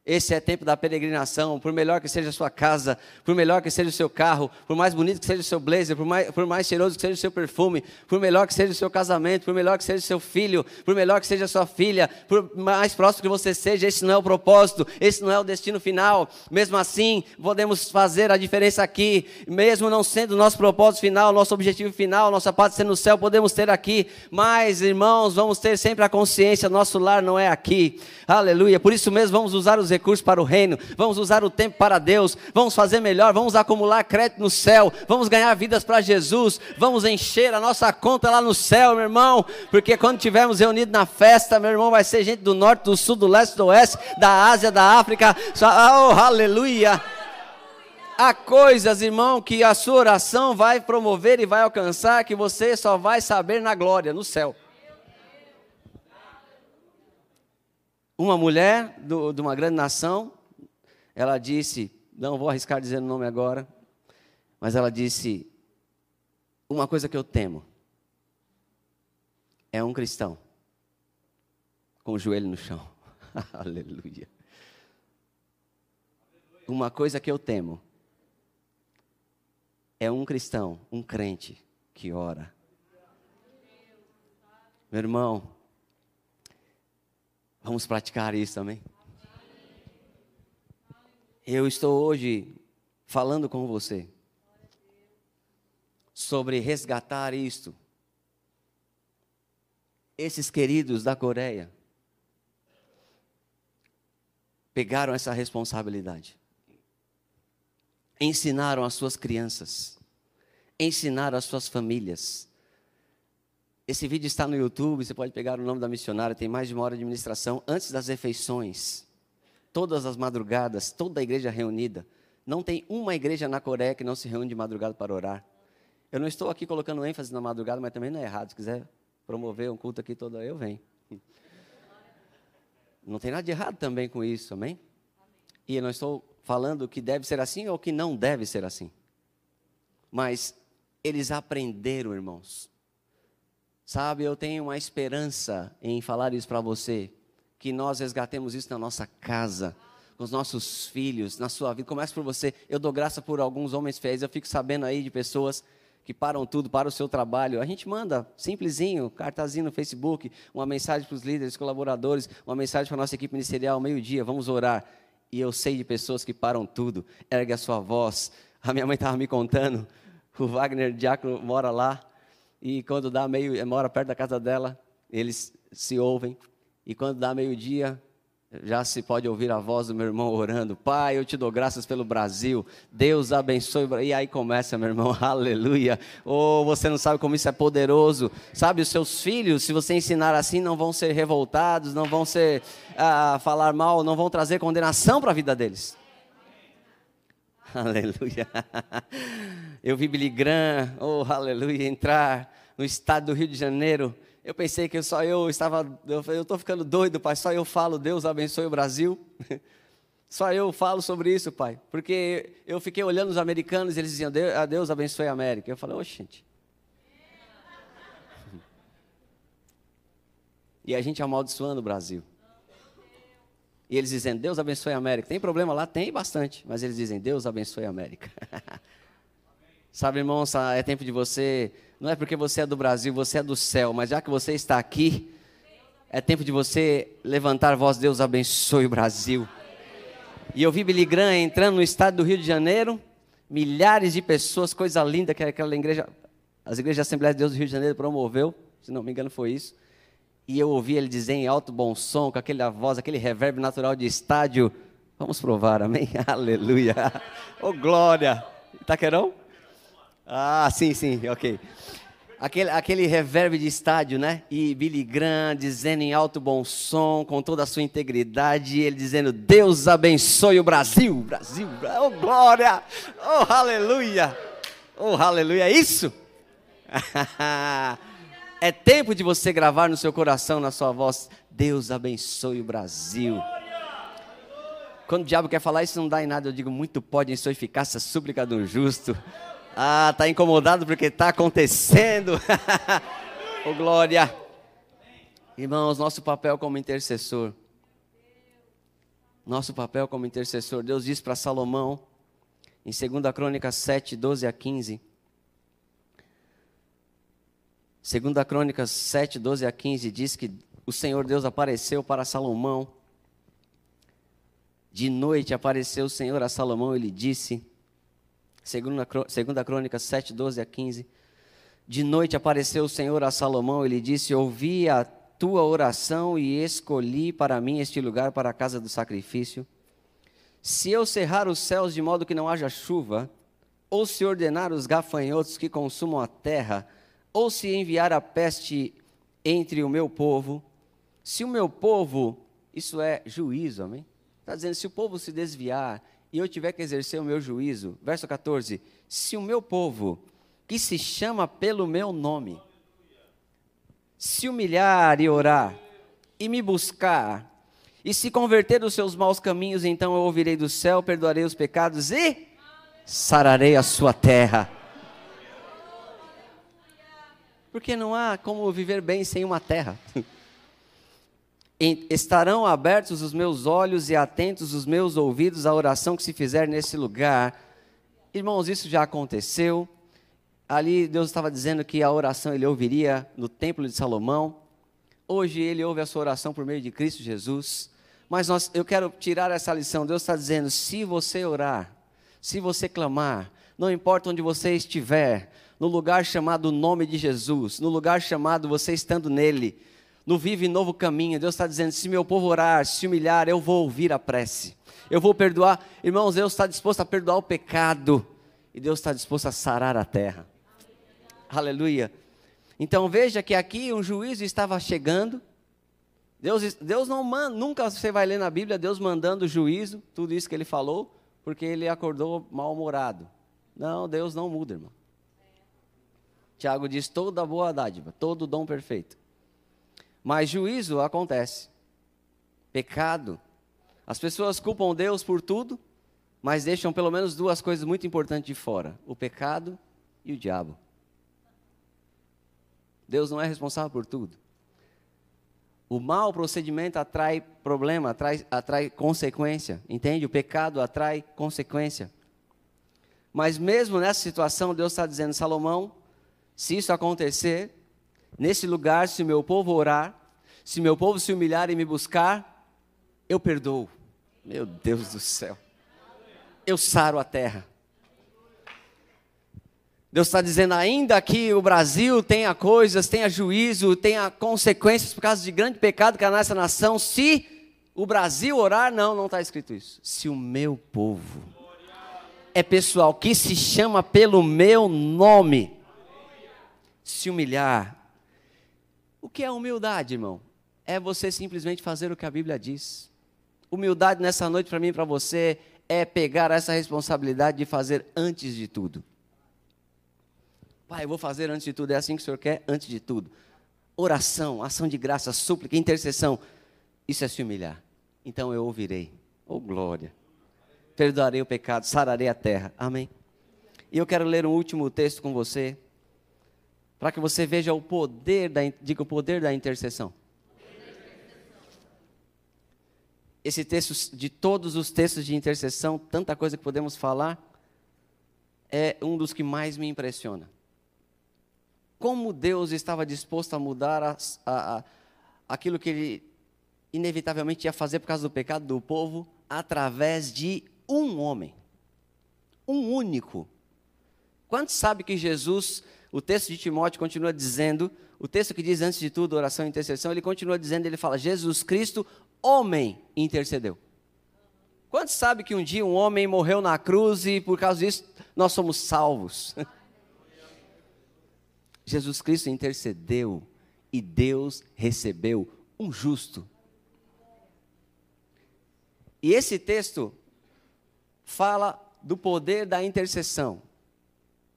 esse é tempo da peregrinação, por melhor que seja a sua casa, por melhor que seja o seu carro, por mais bonito que seja o seu blazer, por mais, por mais cheiroso que seja o seu perfume, por melhor que seja o seu casamento, por melhor que seja o seu filho, por melhor que seja a sua filha, por mais próximo que você seja, esse não é o propósito, esse não é o destino final. Mesmo assim, podemos fazer a diferença aqui, mesmo não sendo o nosso propósito final, nosso objetivo final, nossa paz ser no céu, podemos ter aqui, mas irmãos, vamos ter sempre a consciência, nosso lar não é aqui. Aleluia. Por isso mesmo, vamos usar os recursos para o reino, vamos usar o tempo para Deus, vamos fazer melhor, vamos acumular crédito no céu, vamos ganhar vidas para Jesus, vamos encher a nossa conta lá no céu, meu irmão, porque quando tivermos reunidos na festa, meu irmão, vai ser gente do norte, do sul, do leste, do oeste, da Ásia, da África, oh, aleluia. Há coisas, irmão, que a sua oração vai promover e vai alcançar que você só vai saber na glória, no céu. Uma mulher do, de uma grande nação, ela disse, não vou arriscar dizer o nome agora, mas ela disse: Uma coisa que eu temo é um cristão com o joelho no chão. Aleluia. Uma coisa que eu temo é um cristão, um crente que ora. Meu irmão, vamos praticar isso também. Eu estou hoje falando com você sobre resgatar isto. Esses queridos da Coreia pegaram essa responsabilidade. Ensinaram as suas crianças, ensinaram as suas famílias. Esse vídeo está no YouTube, você pode pegar o nome da missionária, tem mais de uma hora de administração antes das refeições. Todas as madrugadas, toda a igreja reunida. Não tem uma igreja na Coreia que não se reúne de madrugada para orar. Eu não estou aqui colocando ênfase na madrugada, mas também não é errado. Se quiser promover um culto aqui todo, eu venho. Não tem nada de errado também com isso, amém? E eu não estou falando que deve ser assim ou que não deve ser assim. Mas eles aprenderam, irmãos. Sabe, eu tenho uma esperança em falar isso para você, que nós resgatemos isso na nossa casa, com os nossos filhos, na sua vida. Começa por você. Eu dou graça por alguns homens fiéis, eu fico sabendo aí de pessoas que param tudo para o seu trabalho. A gente manda, simplesinho, cartazinho no Facebook, uma mensagem para os líderes, colaboradores, uma mensagem para a nossa equipe ministerial, meio-dia, vamos orar. E eu sei de pessoas que param tudo, ergue a sua voz. A minha mãe estava me contando, o Wagner Diácono mora lá, e quando dá meio, mora perto da casa dela, eles se ouvem, e quando dá meio-dia, já se pode ouvir a voz do meu irmão orando. Pai, eu te dou graças pelo Brasil. Deus abençoe. E aí começa, meu irmão, aleluia. Oh, você não sabe como isso é poderoso. Sabe, os seus filhos, se você ensinar assim, não vão ser revoltados, não vão ser ah, falar mal, não vão trazer condenação para a vida deles. Aleluia. Eu vi Billy Graham, oh, aleluia, entrar no estado do Rio de Janeiro eu pensei que só eu estava, eu estou ficando doido, pai, só eu falo, Deus abençoe o Brasil. Só eu falo sobre isso, pai. Porque eu fiquei olhando os americanos e eles diziam, Deus abençoe a América. Eu falei, ô, gente. E a gente amaldiçoando o Brasil. E eles dizendo, Deus abençoe a América. Tem problema lá? Tem bastante. Mas eles dizem, Deus abençoe a América. Sabe, irmão, é tempo de você não é porque você é do Brasil, você é do céu, mas já que você está aqui, é tempo de você levantar a voz, Deus abençoe o Brasil. E eu vi Billy Graham entrando no estado do Rio de Janeiro, milhares de pessoas, coisa linda que aquela igreja, as igrejas da Assembleia de Deus do Rio de Janeiro promoveu, se não me engano foi isso. E eu ouvi ele dizer em alto bom som, com aquela voz, aquele reverb natural de estádio, vamos provar, amém? Aleluia. Oh glória. Taquerão? Ah, sim, sim, ok. Aquele, aquele reverb de estádio, né? E Billy Graham dizendo em alto bom som, com toda a sua integridade, ele dizendo: Deus abençoe o Brasil, Brasil, oh glória, oh aleluia, oh aleluia, é isso? é tempo de você gravar no seu coração, na sua voz: Deus abençoe o Brasil. Quando o diabo quer falar isso, não dá em nada, eu digo: muito pode em sua eficácia, súplica do justo. Ah, está incomodado porque está acontecendo. oh, glória. Irmãos, nosso papel como intercessor. Nosso papel como intercessor. Deus diz para Salomão, em 2 Crônicas 7, 12 a 15. 2 Crônicas 7, 12 a 15 diz que o Senhor Deus apareceu para Salomão. De noite apareceu o Senhor a Salomão e lhe disse: Segunda, segunda Crônica 7, 12 a 15. De noite apareceu o Senhor a Salomão e lhe disse: Ouvi a tua oração e escolhi para mim este lugar para a casa do sacrifício. Se eu cerrar os céus de modo que não haja chuva, ou se ordenar os gafanhotos que consumam a terra, ou se enviar a peste entre o meu povo, se o meu povo, isso é juízo, amém? Está dizendo, se o povo se desviar e eu tiver que exercer o meu juízo, verso 14: se o meu povo, que se chama pelo meu nome, se humilhar e orar, e me buscar, e se converter dos seus maus caminhos, então eu ouvirei do céu, perdoarei os pecados e sararei a sua terra. Porque não há como viver bem sem uma terra. Estarão abertos os meus olhos e atentos os meus ouvidos à oração que se fizer nesse lugar. Irmãos, isso já aconteceu. Ali Deus estava dizendo que a oração ele ouviria no templo de Salomão. Hoje ele ouve a sua oração por meio de Cristo Jesus. Mas nós, eu quero tirar essa lição. Deus está dizendo: se você orar, se você clamar, não importa onde você estiver, no lugar chamado nome de Jesus, no lugar chamado você estando nele, no Vive Novo Caminho, Deus está dizendo: se meu povo orar, se humilhar, eu vou ouvir a prece, eu vou perdoar. Irmãos, Deus está disposto a perdoar o pecado, e Deus está disposto a sarar a terra. Aleluia. Então veja que aqui um juízo estava chegando. Deus, Deus não manda, nunca você vai ler na Bíblia Deus mandando juízo, tudo isso que ele falou, porque ele acordou mal-humorado. Não, Deus não muda, irmão. Tiago diz: toda boa dádiva, todo dom perfeito mas juízo acontece. Pecado. As pessoas culpam Deus por tudo, mas deixam pelo menos duas coisas muito importantes de fora: o pecado e o diabo. Deus não é responsável por tudo. O mau procedimento atrai problema, atrai, atrai consequência, entende? O pecado atrai consequência. Mas mesmo nessa situação, Deus está dizendo, Salomão, se isso acontecer, Nesse lugar, se o meu povo orar, se meu povo se humilhar e me buscar, eu perdoo. Meu Deus do céu. Eu saro a terra. Deus está dizendo ainda que o Brasil tenha coisas, tenha juízo, tenha consequências por causa de grande pecado que há nessa nação. Se o Brasil orar, não, não está escrito isso. Se o meu povo é pessoal que se chama pelo meu nome, se humilhar, o que é humildade, irmão? É você simplesmente fazer o que a Bíblia diz. Humildade nessa noite para mim e para você é pegar essa responsabilidade de fazer antes de tudo. Pai, eu vou fazer antes de tudo, é assim que o Senhor quer, antes de tudo. Oração, ação de graça, súplica, intercessão. Isso é se humilhar. Então eu ouvirei. Oh glória. Perdoarei o pecado, sararei a terra. Amém. E eu quero ler um último texto com você para que você veja o poder da, diga o poder da intercessão. Esse texto, de todos os textos de intercessão, tanta coisa que podemos falar, é um dos que mais me impressiona. Como Deus estava disposto a mudar a, a, aquilo que Ele inevitavelmente ia fazer por causa do pecado do povo, através de um homem. Um único. Quantos sabe que Jesus o texto de Timóteo continua dizendo, o texto que diz antes de tudo oração e intercessão, ele continua dizendo, ele fala, Jesus Cristo, homem, intercedeu. Quantos sabe que um dia um homem morreu na cruz e por causa disso nós somos salvos? Jesus Cristo intercedeu e Deus recebeu um justo. E esse texto fala do poder da intercessão.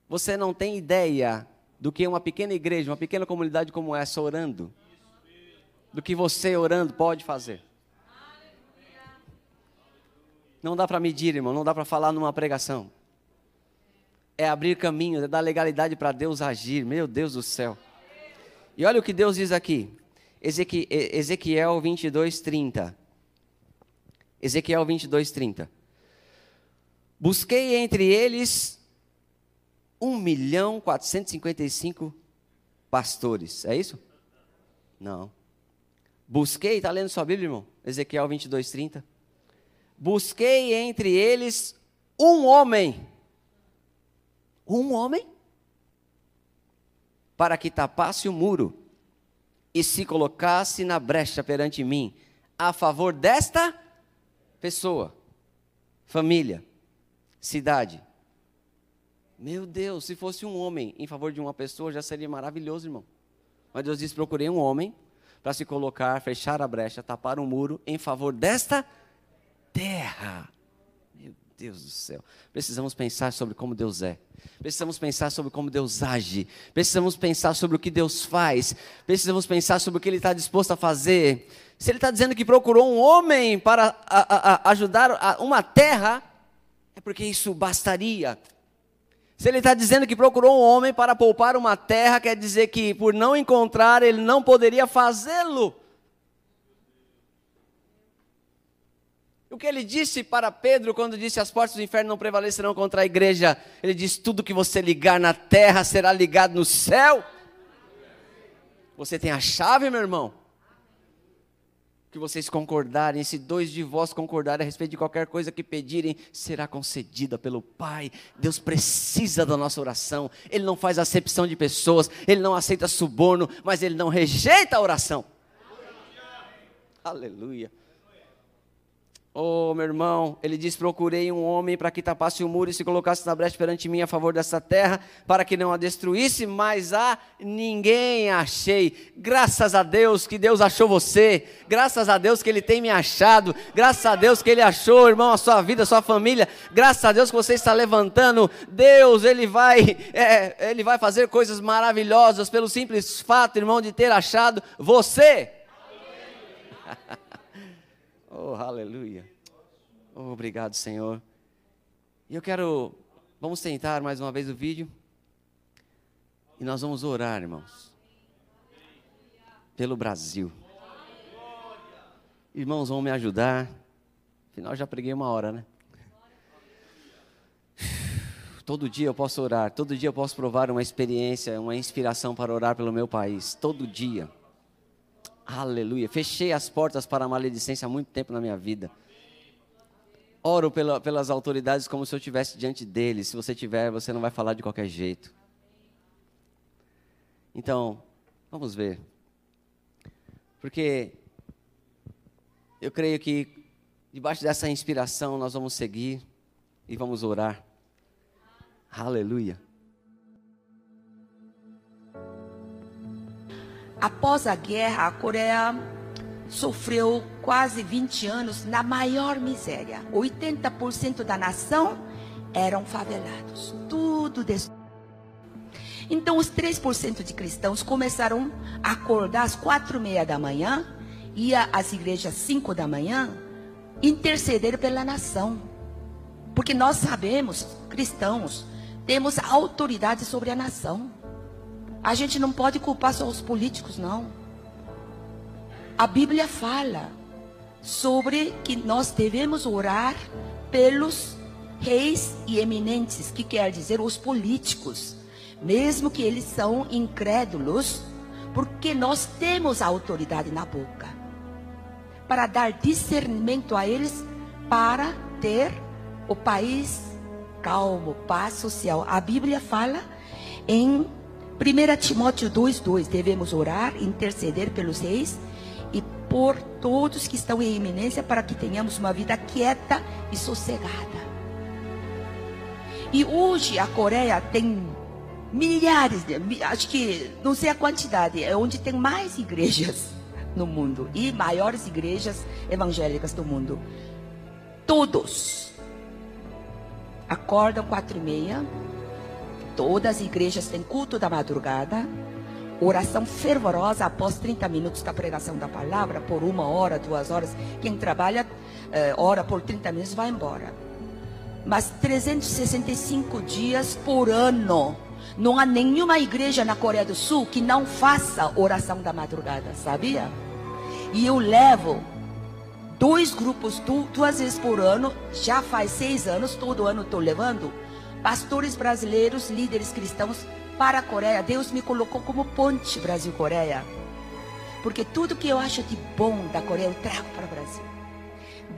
Você não tem ideia do que uma pequena igreja, uma pequena comunidade como essa orando. Do que você orando pode fazer. Não dá para medir, irmão, não dá para falar numa pregação. É abrir caminho, é dar legalidade para Deus agir. Meu Deus do céu. E olha o que Deus diz aqui. Ezequiel 22, 30. Ezequiel 22, 30. Busquei entre eles 1 milhão 455 pastores. É isso? Não. Busquei, está lendo sua Bíblia, irmão? Ezequiel 22, 30. Busquei entre eles um homem. Um homem? Para que tapasse o muro e se colocasse na brecha perante mim, a favor desta pessoa, família, cidade. Meu Deus, se fosse um homem em favor de uma pessoa, já seria maravilhoso, irmão. Mas Deus disse: procurei um homem para se colocar, fechar a brecha, tapar um muro em favor desta terra. Meu Deus do céu. Precisamos pensar sobre como Deus é. Precisamos pensar sobre como Deus age. Precisamos pensar sobre o que Deus faz. Precisamos pensar sobre o que Ele está disposto a fazer. Se Ele está dizendo que procurou um homem para a, a, ajudar uma terra, é porque isso bastaria. Se Ele está dizendo que procurou um homem para poupar uma terra, quer dizer que por não encontrar, Ele não poderia fazê-lo. O que ele disse para Pedro quando disse: As portas do inferno não prevalecerão contra a igreja? Ele disse: Tudo que você ligar na terra será ligado no céu. Você tem a chave, meu irmão? Que vocês concordarem, se dois de vós concordarem a respeito de qualquer coisa que pedirem, será concedida pelo Pai. Deus precisa da nossa oração. Ele não faz acepção de pessoas, ele não aceita suborno, mas ele não rejeita a oração. Aleluia. Oh, meu irmão, ele diz: Procurei um homem para que tapasse o muro e se colocasse na brecha perante mim a favor dessa terra, para que não a destruísse, mas a ninguém achei. Graças a Deus que Deus achou você, graças a Deus que Ele tem me achado, graças a Deus que Ele achou, irmão, a sua vida, a sua família, graças a Deus que você está levantando. Deus, Ele vai, é, Ele vai fazer coisas maravilhosas pelo simples fato, irmão, de ter achado você. Oh, aleluia. Oh, obrigado, Senhor. E eu quero. Vamos tentar mais uma vez o vídeo. E nós vamos orar, irmãos. Pelo Brasil. Irmãos, vão me ajudar. Afinal, já preguei uma hora, né? Todo dia eu posso orar, todo dia eu posso provar uma experiência, uma inspiração para orar pelo meu país. Todo dia. Aleluia. Fechei as portas para a maledicência há muito tempo na minha vida. Oro pela, pelas autoridades como se eu estivesse diante deles. Se você tiver, você não vai falar de qualquer jeito. Então, vamos ver. Porque eu creio que debaixo dessa inspiração nós vamos seguir e vamos orar. Aleluia. Após a guerra, a Coreia sofreu quase 20 anos na maior miséria. 80% da nação eram favelados. Tudo des... Então, os 3% de cristãos começaram a acordar às quatro e meia da manhã, ia às igrejas às 5 da manhã, interceder pela nação. Porque nós sabemos, cristãos, temos autoridade sobre a nação. A gente não pode culpar só os políticos, não. A Bíblia fala sobre que nós devemos orar pelos reis e eminentes, que quer dizer os políticos, mesmo que eles são incrédulos, porque nós temos a autoridade na boca para dar discernimento a eles para ter o país calmo, paz social. A Bíblia fala em 1 Timóteo 2,2: devemos orar, interceder pelos reis e por todos que estão em eminência para que tenhamos uma vida quieta e sossegada. E hoje a Coreia tem milhares, de, acho que não sei a quantidade, é onde tem mais igrejas no mundo e maiores igrejas evangélicas do mundo. Todos acordam quatro e meia Todas as igrejas têm culto da madrugada, oração fervorosa após 30 minutos da pregação da palavra, por uma hora, duas horas. Quem trabalha, eh, ora por 30 minutos, vai embora. Mas 365 dias por ano. Não há nenhuma igreja na Coreia do Sul que não faça oração da madrugada, sabia? E eu levo dois grupos duas vezes por ano, já faz seis anos, todo ano estou levando pastores brasileiros, líderes cristãos para a Coreia. Deus me colocou como ponte Brasil-Coreia. Porque tudo que eu acho de bom da Coreia eu trago para o Brasil.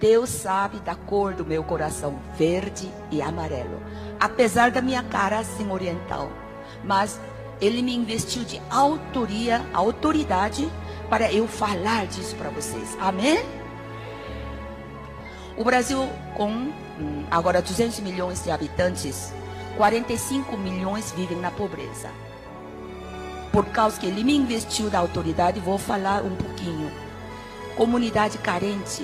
Deus sabe da cor do meu coração, verde e amarelo. Apesar da minha cara assim oriental. Mas Ele me investiu de autoria, autoridade para eu falar disso para vocês. Amém? O Brasil com agora 200 milhões de habitantes, 45 milhões vivem na pobreza. Por causa que ele me investiu da autoridade, vou falar um pouquinho. Comunidade carente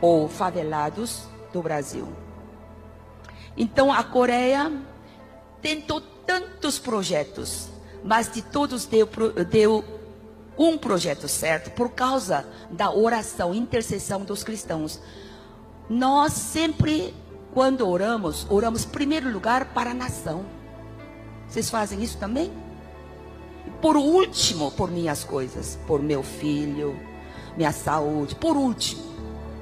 ou favelados do Brasil. Então a Coreia tentou tantos projetos, mas de todos deu, deu um projeto certo por causa da oração, intercessão dos cristãos. Nós sempre, quando oramos, oramos em primeiro lugar para a nação. Vocês fazem isso também? Por último, por minhas coisas, por meu filho, minha saúde, por último.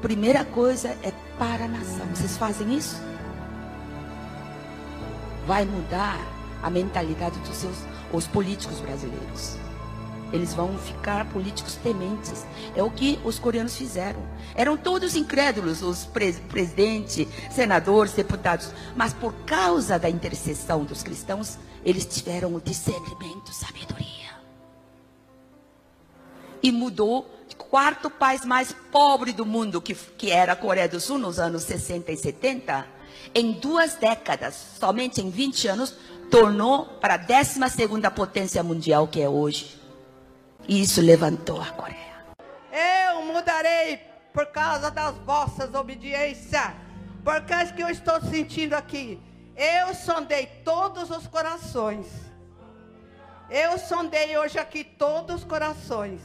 Primeira coisa é para a nação. Vocês fazem isso? Vai mudar a mentalidade dos seus os políticos brasileiros. Eles vão ficar políticos tementes. É o que os coreanos fizeram. Eram todos incrédulos, os pres presidentes, senadores, deputados. Mas por causa da intercessão dos cristãos, eles tiveram o discernimento, sabedoria. E mudou quarto país mais pobre do mundo, que, que era a Coreia do Sul, nos anos 60 e 70. Em duas décadas, somente em 20 anos, tornou para a 12 potência mundial que é hoje. E isso levantou a Coreia. Eu mudarei por causa das vossas obediências. Por causa que eu estou sentindo aqui. Eu sondei todos os corações. Eu sondei hoje aqui todos os corações.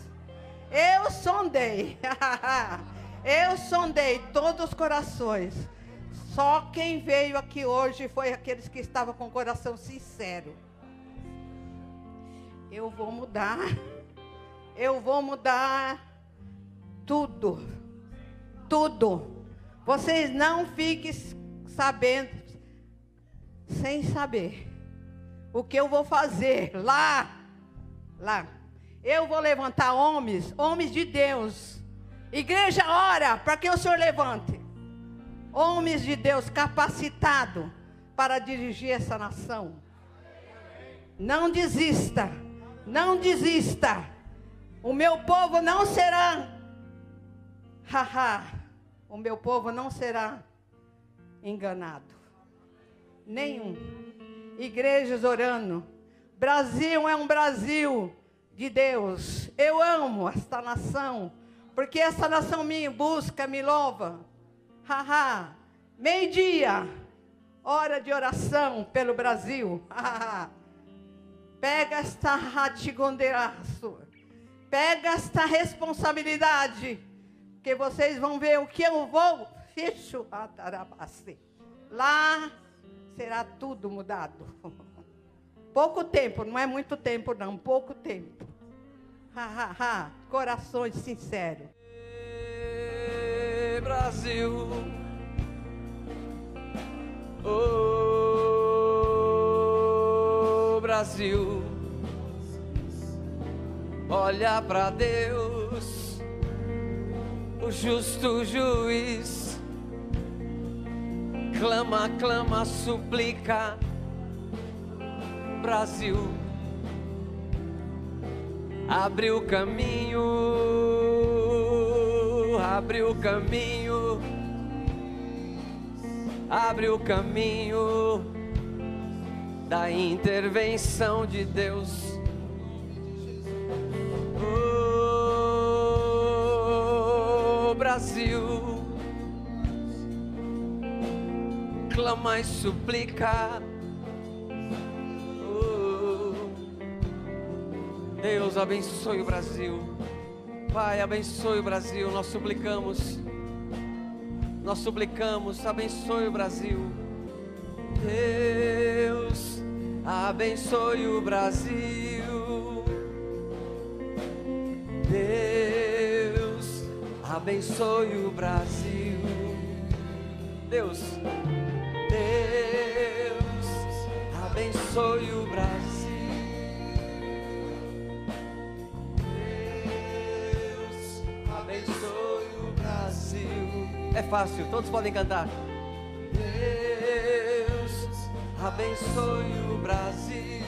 Eu sondei. eu sondei todos os corações. Só quem veio aqui hoje foi aqueles que estavam com o coração sincero. Eu vou mudar eu vou mudar tudo. Tudo. Vocês não fiquem sabendo, sem saber, o que eu vou fazer lá. Lá. Eu vou levantar homens, homens de Deus. Igreja, ora para que o Senhor levante. Homens de Deus capacitados para dirigir essa nação. Não desista. Não desista. O meu povo não será, haha, o meu povo não será enganado. Nenhum. Igrejas orando. Brasil é um Brasil de Deus. Eu amo esta nação, porque essa nação me busca, me louva. Haha. Meio-dia, hora de oração pelo Brasil. Haha. Pega esta ratigondeiraço Pega esta responsabilidade, que vocês vão ver o que eu vou. Lá será tudo mudado. Pouco tempo, não é muito tempo, não, pouco tempo. Ha, ha, ha. Corações sinceros. Brasil. Oh, Brasil olha para Deus, o justo juiz, clama, clama, suplica, Brasil, abre o caminho, abre o caminho, abre o caminho da intervenção de Deus Brasil clama e suplica. Oh, Deus abençoe o Brasil. Pai, abençoe o Brasil. Nós suplicamos. Nós suplicamos, abençoe o Brasil. Deus, abençoe o Brasil. Abençoe o Brasil. Deus, Deus, abençoe o Brasil. Deus, abençoe o Brasil. É fácil, todos podem cantar. Deus, abençoe o Brasil.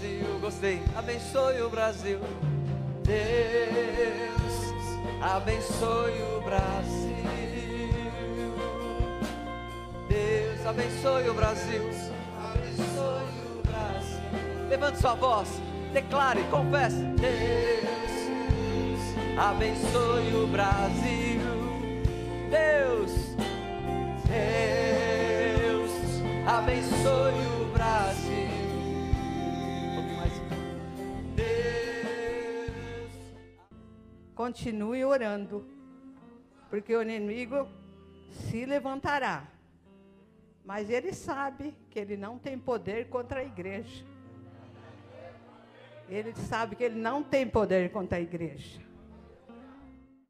Brasil. Gostei. Abençoe o Brasil. Deus, abençoe o Brasil. Deus, abençoe o Brasil. Abençoe o Brasil. Levante sua voz. Declare, confesse. Deus, abençoe o Brasil. Deus, Deus, abençoe o Continue orando, porque o inimigo se levantará. Mas ele sabe que ele não tem poder contra a igreja. Ele sabe que ele não tem poder contra a igreja.